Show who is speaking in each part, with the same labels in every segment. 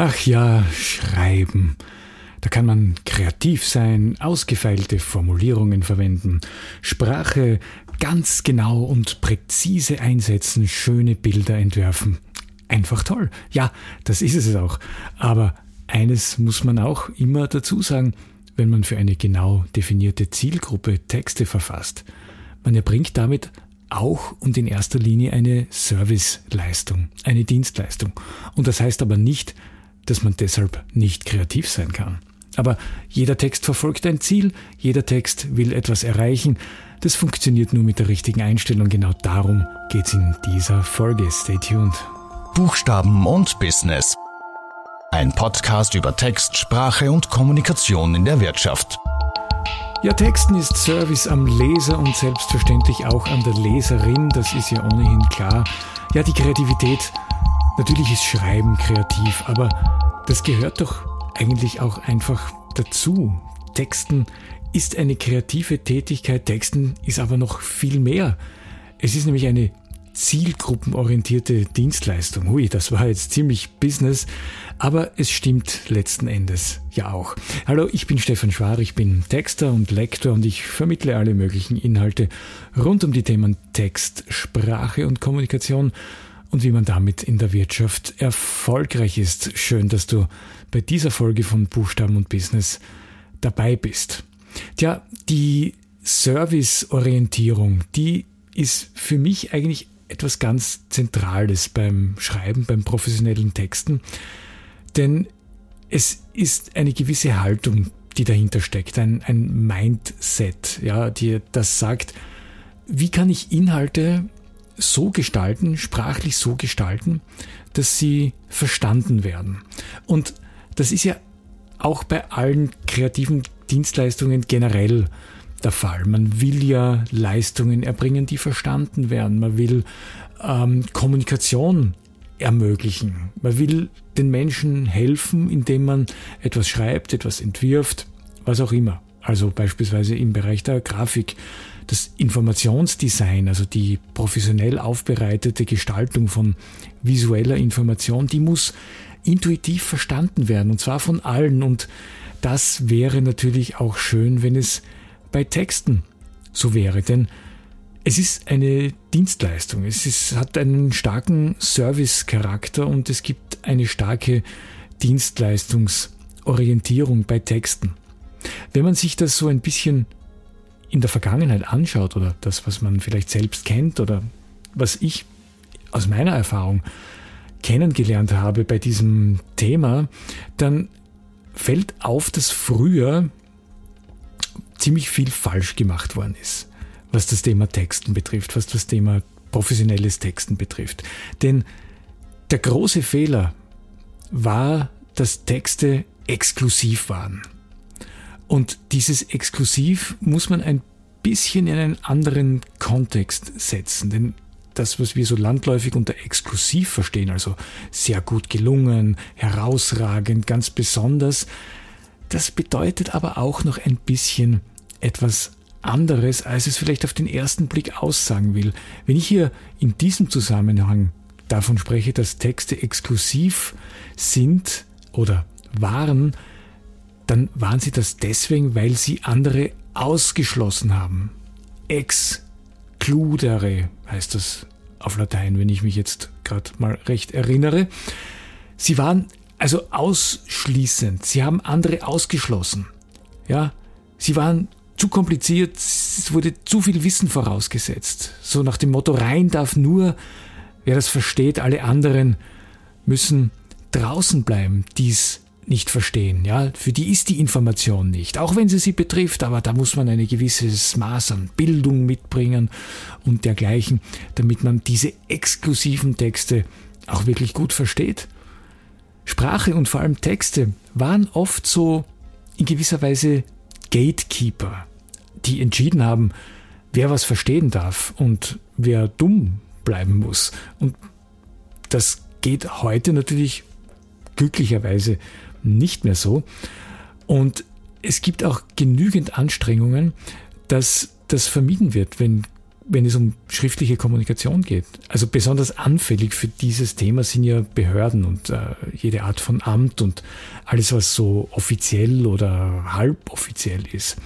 Speaker 1: Ach ja, schreiben. Da kann man kreativ sein, ausgefeilte Formulierungen verwenden, Sprache ganz genau und präzise einsetzen, schöne Bilder entwerfen. Einfach toll. Ja, das ist es auch. Aber eines muss man auch immer dazu sagen, wenn man für eine genau definierte Zielgruppe Texte verfasst. Man erbringt damit auch und in erster Linie eine Serviceleistung, eine Dienstleistung. Und das heißt aber nicht, dass man deshalb nicht kreativ sein kann. Aber jeder Text verfolgt ein Ziel, jeder Text will etwas erreichen. Das funktioniert nur mit der richtigen Einstellung. Genau darum geht's in dieser Folge. Stay tuned.
Speaker 2: Buchstaben und Business. Ein Podcast über Text, Sprache und Kommunikation in der Wirtschaft.
Speaker 1: Ja, Texten ist Service am Leser und selbstverständlich auch an der Leserin, das ist ja ohnehin klar. Ja, die Kreativität, natürlich ist Schreiben kreativ, aber das gehört doch eigentlich auch einfach dazu. Texten ist eine kreative Tätigkeit, Texten ist aber noch viel mehr. Es ist nämlich eine zielgruppenorientierte Dienstleistung. Hui, das war jetzt ziemlich Business, aber es stimmt letzten Endes ja auch. Hallo, ich bin Stefan Schwar, ich bin Texter und Lektor und ich vermittle alle möglichen Inhalte rund um die Themen Text, Sprache und Kommunikation und wie man damit in der Wirtschaft erfolgreich ist. Schön, dass du bei dieser Folge von Buchstaben und Business dabei bist. Tja, die Serviceorientierung, die ist für mich eigentlich etwas ganz Zentrales beim Schreiben, beim professionellen Texten. Denn es ist eine gewisse Haltung, die dahinter steckt, ein, ein Mindset, ja, die das sagt, wie kann ich Inhalte so gestalten, sprachlich so gestalten, dass sie verstanden werden. Und das ist ja auch bei allen kreativen Dienstleistungen generell der Fall. Man will ja Leistungen erbringen, die verstanden werden. Man will ähm, Kommunikation ermöglichen. Man will den Menschen helfen, indem man etwas schreibt, etwas entwirft, was auch immer. Also beispielsweise im Bereich der Grafik. Das Informationsdesign, also die professionell aufbereitete Gestaltung von visueller Information, die muss intuitiv verstanden werden und zwar von allen. Und das wäre natürlich auch schön, wenn es bei Texten so wäre, denn es ist eine Dienstleistung, es ist, hat einen starken Service-Charakter und es gibt eine starke Dienstleistungsorientierung bei Texten. Wenn man sich das so ein bisschen in der Vergangenheit anschaut oder das, was man vielleicht selbst kennt oder was ich aus meiner Erfahrung kennengelernt habe bei diesem Thema, dann fällt auf, dass früher ziemlich viel falsch gemacht worden ist, was das Thema Texten betrifft, was das Thema professionelles Texten betrifft. Denn der große Fehler war, dass Texte exklusiv waren. Und dieses Exklusiv muss man ein bisschen in einen anderen Kontext setzen, denn das, was wir so landläufig unter exklusiv verstehen, also sehr gut gelungen, herausragend, ganz besonders, das bedeutet aber auch noch ein bisschen etwas anderes, als es vielleicht auf den ersten Blick aussagen will. Wenn ich hier in diesem Zusammenhang davon spreche, dass Texte exklusiv sind oder waren, dann waren sie das deswegen, weil sie andere ausgeschlossen haben. Excludere heißt das auf Latein, wenn ich mich jetzt gerade mal recht erinnere. Sie waren also ausschließend. Sie haben andere ausgeschlossen. Ja, sie waren zu kompliziert, es wurde zu viel Wissen vorausgesetzt. So nach dem Motto, rein darf nur, wer das versteht, alle anderen müssen draußen bleiben, dies nicht verstehen. Ja, für die ist die Information nicht, auch wenn sie sie betrifft, aber da muss man ein gewisses Maß an Bildung mitbringen und dergleichen, damit man diese exklusiven Texte auch wirklich gut versteht. Sprache und vor allem Texte waren oft so in gewisser Weise Gatekeeper, die entschieden haben, wer was verstehen darf und wer dumm bleiben muss. Und das geht heute natürlich glücklicherweise nicht mehr so. Und es gibt auch genügend Anstrengungen, dass das vermieden wird, wenn wenn es um schriftliche Kommunikation geht. Also besonders anfällig für dieses Thema sind ja Behörden und äh, jede Art von Amt und alles, was so offiziell oder halboffiziell ist.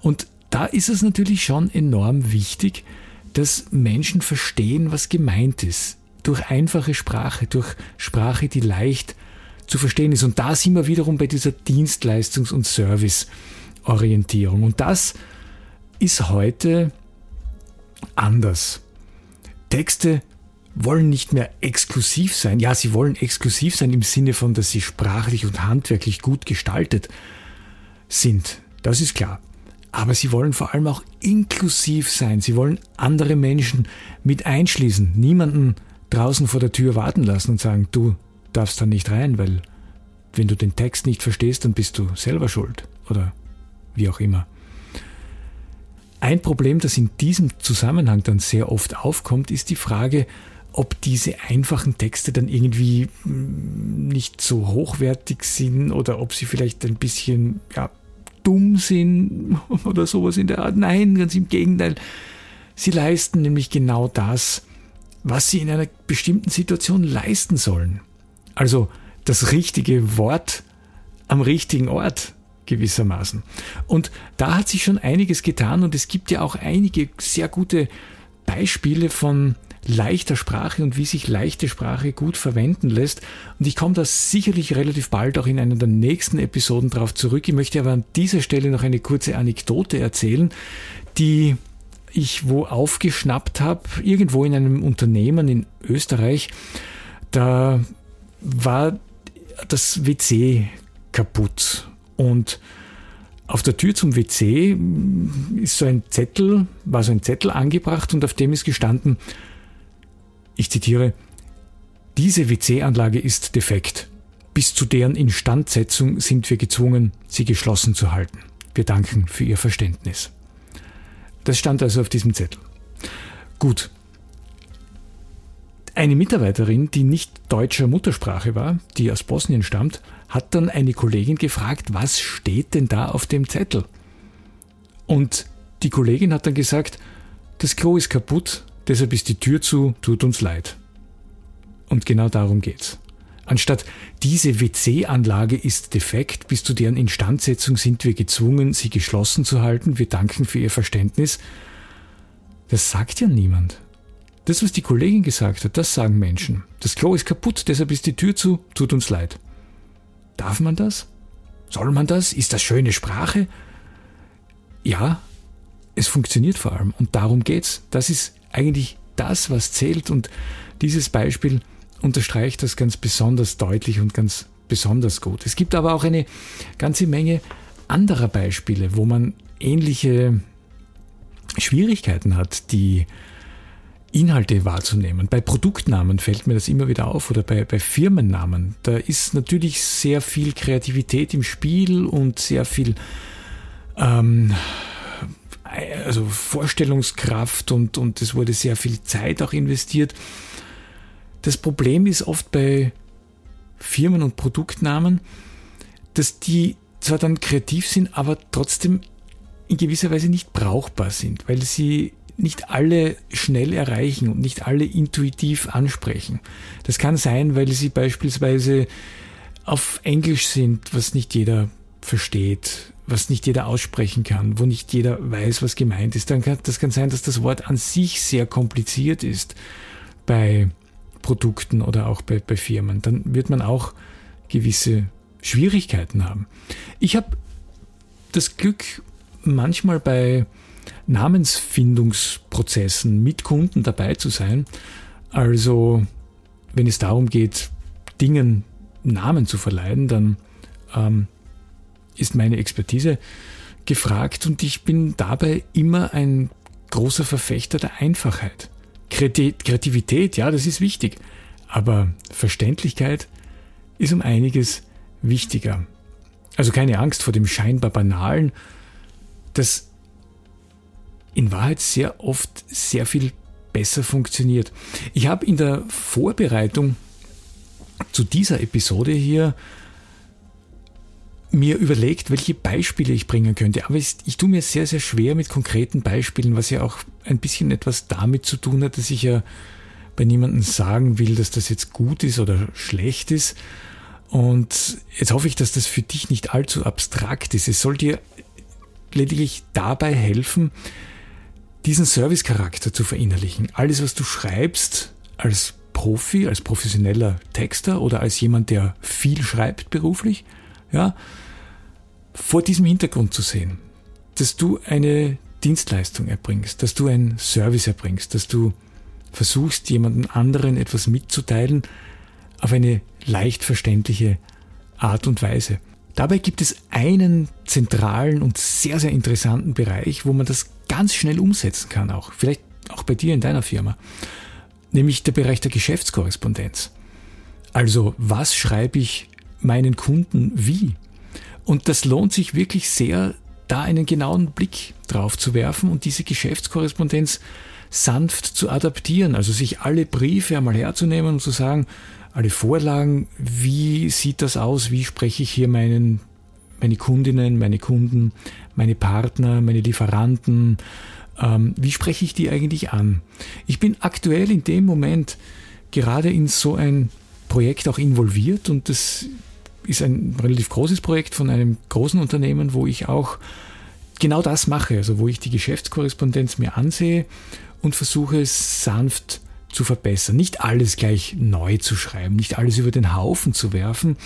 Speaker 1: Und da ist es natürlich schon enorm wichtig, dass Menschen verstehen, was gemeint ist. Durch einfache Sprache, durch Sprache, die leicht zu verstehen ist. Und da sind wir wiederum bei dieser Dienstleistungs- und Serviceorientierung. Und das ist heute anders. Texte wollen nicht mehr exklusiv sein. Ja, sie wollen exklusiv sein im Sinne von, dass sie sprachlich und handwerklich gut gestaltet sind. Das ist klar. Aber sie wollen vor allem auch inklusiv sein. Sie wollen andere Menschen mit einschließen. Niemanden draußen vor der Tür warten lassen und sagen, du darfst da nicht rein, weil wenn du den Text nicht verstehst, dann bist du selber schuld. Oder wie auch immer. Ein Problem, das in diesem Zusammenhang dann sehr oft aufkommt, ist die Frage, ob diese einfachen Texte dann irgendwie hm, nicht so hochwertig sind oder ob sie vielleicht ein bisschen ja, dumm sind oder sowas in der Art. Nein, ganz im Gegenteil. Sie leisten nämlich genau das, was sie in einer bestimmten Situation leisten sollen. Also das richtige Wort am richtigen Ort gewissermaßen. Und da hat sich schon einiges getan und es gibt ja auch einige sehr gute Beispiele von leichter Sprache und wie sich leichte Sprache gut verwenden lässt. Und ich komme da sicherlich relativ bald auch in einer der nächsten Episoden darauf zurück. Ich möchte aber an dieser Stelle noch eine kurze Anekdote erzählen, die ich wo aufgeschnappt habe, irgendwo in einem Unternehmen in Österreich. Da war das WC kaputt und auf der Tür zum WC ist so ein Zettel, war so ein Zettel angebracht und auf dem ist gestanden, ich zitiere, diese WC-Anlage ist defekt. Bis zu deren Instandsetzung sind wir gezwungen, sie geschlossen zu halten. Wir danken für Ihr Verständnis. Das stand also auf diesem Zettel. Gut. Eine Mitarbeiterin, die nicht deutscher Muttersprache war, die aus Bosnien stammt, hat dann eine Kollegin gefragt, was steht denn da auf dem Zettel? Und die Kollegin hat dann gesagt, das Klo ist kaputt, deshalb ist die Tür zu, tut uns leid. Und genau darum geht's. Anstatt diese WC-Anlage ist defekt, bis zu deren Instandsetzung sind wir gezwungen, sie geschlossen zu halten, wir danken für Ihr Verständnis, das sagt ja niemand. Das, was die Kollegin gesagt hat, das sagen Menschen. Das Klo ist kaputt, deshalb ist die Tür zu, tut uns leid. Darf man das? Soll man das? Ist das schöne Sprache? Ja, es funktioniert vor allem und darum geht's. Das ist eigentlich das, was zählt und dieses Beispiel unterstreicht das ganz besonders deutlich und ganz besonders gut. Es gibt aber auch eine ganze Menge anderer Beispiele, wo man ähnliche Schwierigkeiten hat, die Inhalte wahrzunehmen. Bei Produktnamen fällt mir das immer wieder auf oder bei, bei Firmennamen. Da ist natürlich sehr viel Kreativität im Spiel und sehr viel ähm, also Vorstellungskraft und, und es wurde sehr viel Zeit auch investiert. Das Problem ist oft bei Firmen und Produktnamen, dass die zwar dann kreativ sind, aber trotzdem in gewisser Weise nicht brauchbar sind, weil sie nicht alle schnell erreichen und nicht alle intuitiv ansprechen. Das kann sein, weil sie beispielsweise auf Englisch sind, was nicht jeder versteht, was nicht jeder aussprechen kann, wo nicht jeder weiß, was gemeint ist. Dann kann, das kann sein, dass das Wort an sich sehr kompliziert ist bei Produkten oder auch bei, bei Firmen. Dann wird man auch gewisse Schwierigkeiten haben. Ich habe das Glück, manchmal bei Namensfindungsprozessen mit Kunden dabei zu sein. Also wenn es darum geht, Dingen Namen zu verleihen, dann ähm, ist meine Expertise gefragt und ich bin dabei immer ein großer Verfechter der Einfachheit. Kreativität, ja, das ist wichtig, aber Verständlichkeit ist um einiges wichtiger. Also keine Angst vor dem scheinbar Banalen. Das in Wahrheit sehr oft sehr viel besser funktioniert. Ich habe in der Vorbereitung zu dieser Episode hier mir überlegt, welche Beispiele ich bringen könnte. Aber ich, ich tue mir sehr, sehr schwer mit konkreten Beispielen, was ja auch ein bisschen etwas damit zu tun hat, dass ich ja bei niemandem sagen will, dass das jetzt gut ist oder schlecht ist. Und jetzt hoffe ich, dass das für dich nicht allzu abstrakt ist. Es soll dir lediglich dabei helfen, diesen Service-Charakter zu verinnerlichen. Alles, was du schreibst als Profi, als professioneller Texter oder als jemand, der viel schreibt beruflich, ja, vor diesem Hintergrund zu sehen, dass du eine Dienstleistung erbringst, dass du einen Service erbringst, dass du versuchst, jemanden anderen etwas mitzuteilen auf eine leicht verständliche Art und Weise. Dabei gibt es einen zentralen und sehr, sehr interessanten Bereich, wo man das ganz schnell umsetzen kann, auch vielleicht auch bei dir in deiner Firma, nämlich der Bereich der Geschäftskorrespondenz. Also was schreibe ich meinen Kunden wie? Und das lohnt sich wirklich sehr, da einen genauen Blick drauf zu werfen und diese Geschäftskorrespondenz sanft zu adaptieren, also sich alle Briefe einmal herzunehmen und zu sagen, alle Vorlagen, wie sieht das aus, wie spreche ich hier meinen, meine Kundinnen, meine Kunden, meine Partner, meine Lieferanten, ähm, wie spreche ich die eigentlich an? Ich bin aktuell in dem Moment gerade in so ein Projekt auch involviert und das ist ein relativ großes Projekt von einem großen Unternehmen, wo ich auch genau das mache, also wo ich die Geschäftskorrespondenz mir ansehe und versuche es sanft zu verbessern. Nicht alles gleich neu zu schreiben, nicht alles über den Haufen zu werfen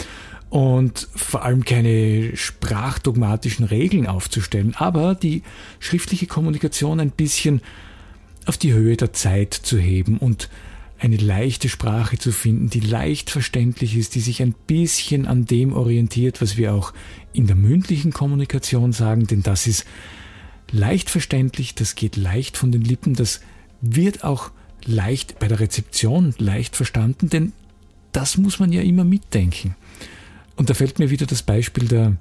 Speaker 1: und vor allem keine sprachdogmatischen Regeln aufzustellen, aber die schriftliche Kommunikation ein bisschen auf die Höhe der Zeit zu heben und eine leichte Sprache zu finden, die leicht verständlich ist, die sich ein bisschen an dem orientiert, was wir auch in der mündlichen Kommunikation sagen, denn das ist leicht verständlich, das geht leicht von den Lippen, das wird auch leicht bei der Rezeption leicht verstanden, denn das muss man ja immer mitdenken. Und da fällt mir wieder das Beispiel der,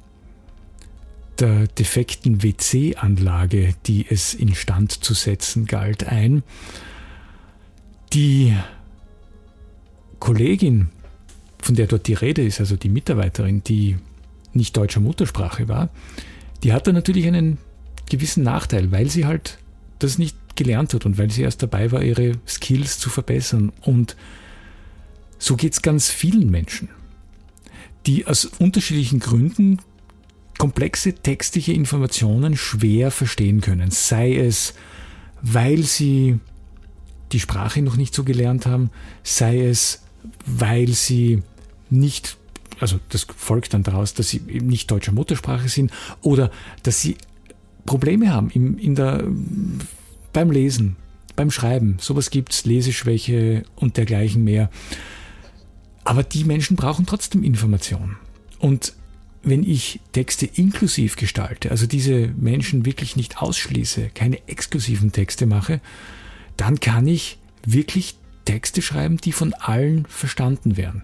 Speaker 1: der defekten WC-Anlage, die es instand zu setzen galt, ein. Die Kollegin, von der dort die Rede ist, also die Mitarbeiterin, die nicht deutscher Muttersprache war, die hatte natürlich einen gewissen Nachteil, weil sie halt das nicht gelernt hat und weil sie erst dabei war, ihre Skills zu verbessern. Und so geht es ganz vielen Menschen, die aus unterschiedlichen Gründen komplexe textliche Informationen schwer verstehen können. Sei es, weil sie die Sprache noch nicht so gelernt haben, sei es, weil sie nicht, also das folgt dann daraus, dass sie nicht deutscher Muttersprache sind oder dass sie Probleme haben in, in der, beim Lesen, beim Schreiben. Sowas gibt's, Leseschwäche und dergleichen mehr. Aber die Menschen brauchen trotzdem Information. Und wenn ich Texte inklusiv gestalte, also diese Menschen wirklich nicht ausschließe, keine exklusiven Texte mache, dann kann ich wirklich Texte schreiben, die von allen verstanden werden.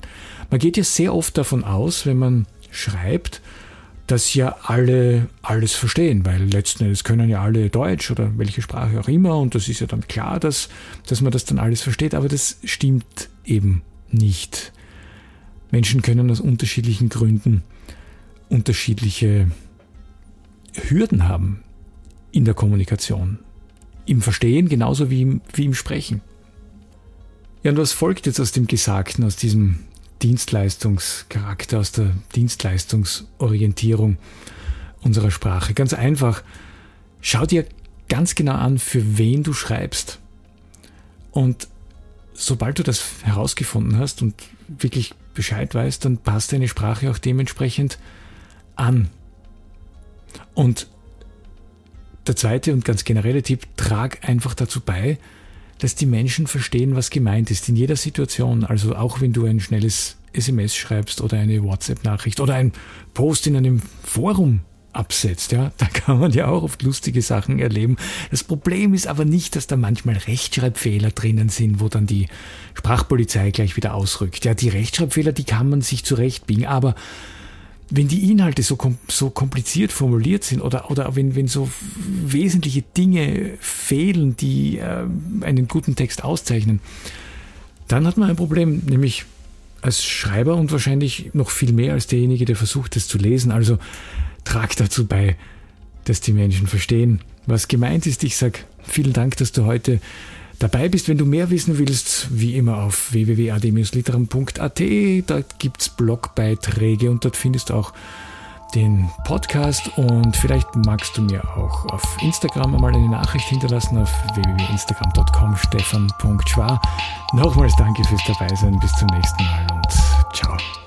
Speaker 1: Man geht ja sehr oft davon aus, wenn man schreibt, dass ja alle alles verstehen, weil letzten Endes können ja alle Deutsch oder welche Sprache auch immer und das ist ja dann klar, dass, dass man das dann alles versteht, aber das stimmt eben nicht. Menschen können aus unterschiedlichen Gründen unterschiedliche Hürden haben in der Kommunikation, im Verstehen genauso wie im, wie im Sprechen. Ja, und was folgt jetzt aus dem Gesagten, aus diesem Dienstleistungscharakter, aus der Dienstleistungsorientierung unserer Sprache. Ganz einfach, schau dir ganz genau an, für wen du schreibst. Und sobald du das herausgefunden hast und wirklich Bescheid weißt, dann passt deine Sprache auch dementsprechend an. Und der zweite und ganz generelle Tipp, trag einfach dazu bei, dass die Menschen verstehen, was gemeint ist in jeder Situation. Also auch wenn du ein schnelles SMS schreibst oder eine WhatsApp-Nachricht oder ein Post in einem Forum absetzt, ja, da kann man ja auch oft lustige Sachen erleben. Das Problem ist aber nicht, dass da manchmal Rechtschreibfehler drinnen sind, wo dann die Sprachpolizei gleich wieder ausrückt. Ja, die Rechtschreibfehler, die kann man sich zurechtbiegen, aber wenn die Inhalte so, so kompliziert formuliert sind oder, oder wenn, wenn so wesentliche Dinge fehlen, die äh, einen guten Text auszeichnen, dann hat man ein Problem, nämlich als Schreiber und wahrscheinlich noch viel mehr als derjenige, der versucht, es zu lesen. Also trag dazu bei, dass die Menschen verstehen, was gemeint ist. Ich sage vielen Dank, dass du heute dabei bist. Wenn du mehr wissen willst, wie immer auf www.ad-literam.at, da gibt es Blogbeiträge und dort findest du auch den Podcast und vielleicht magst du mir auch auf Instagram einmal eine Nachricht hinterlassen auf www.instagram.com stefan.schwa. Nochmals danke fürs Dabeisein, bis zum nächsten Mal und ciao.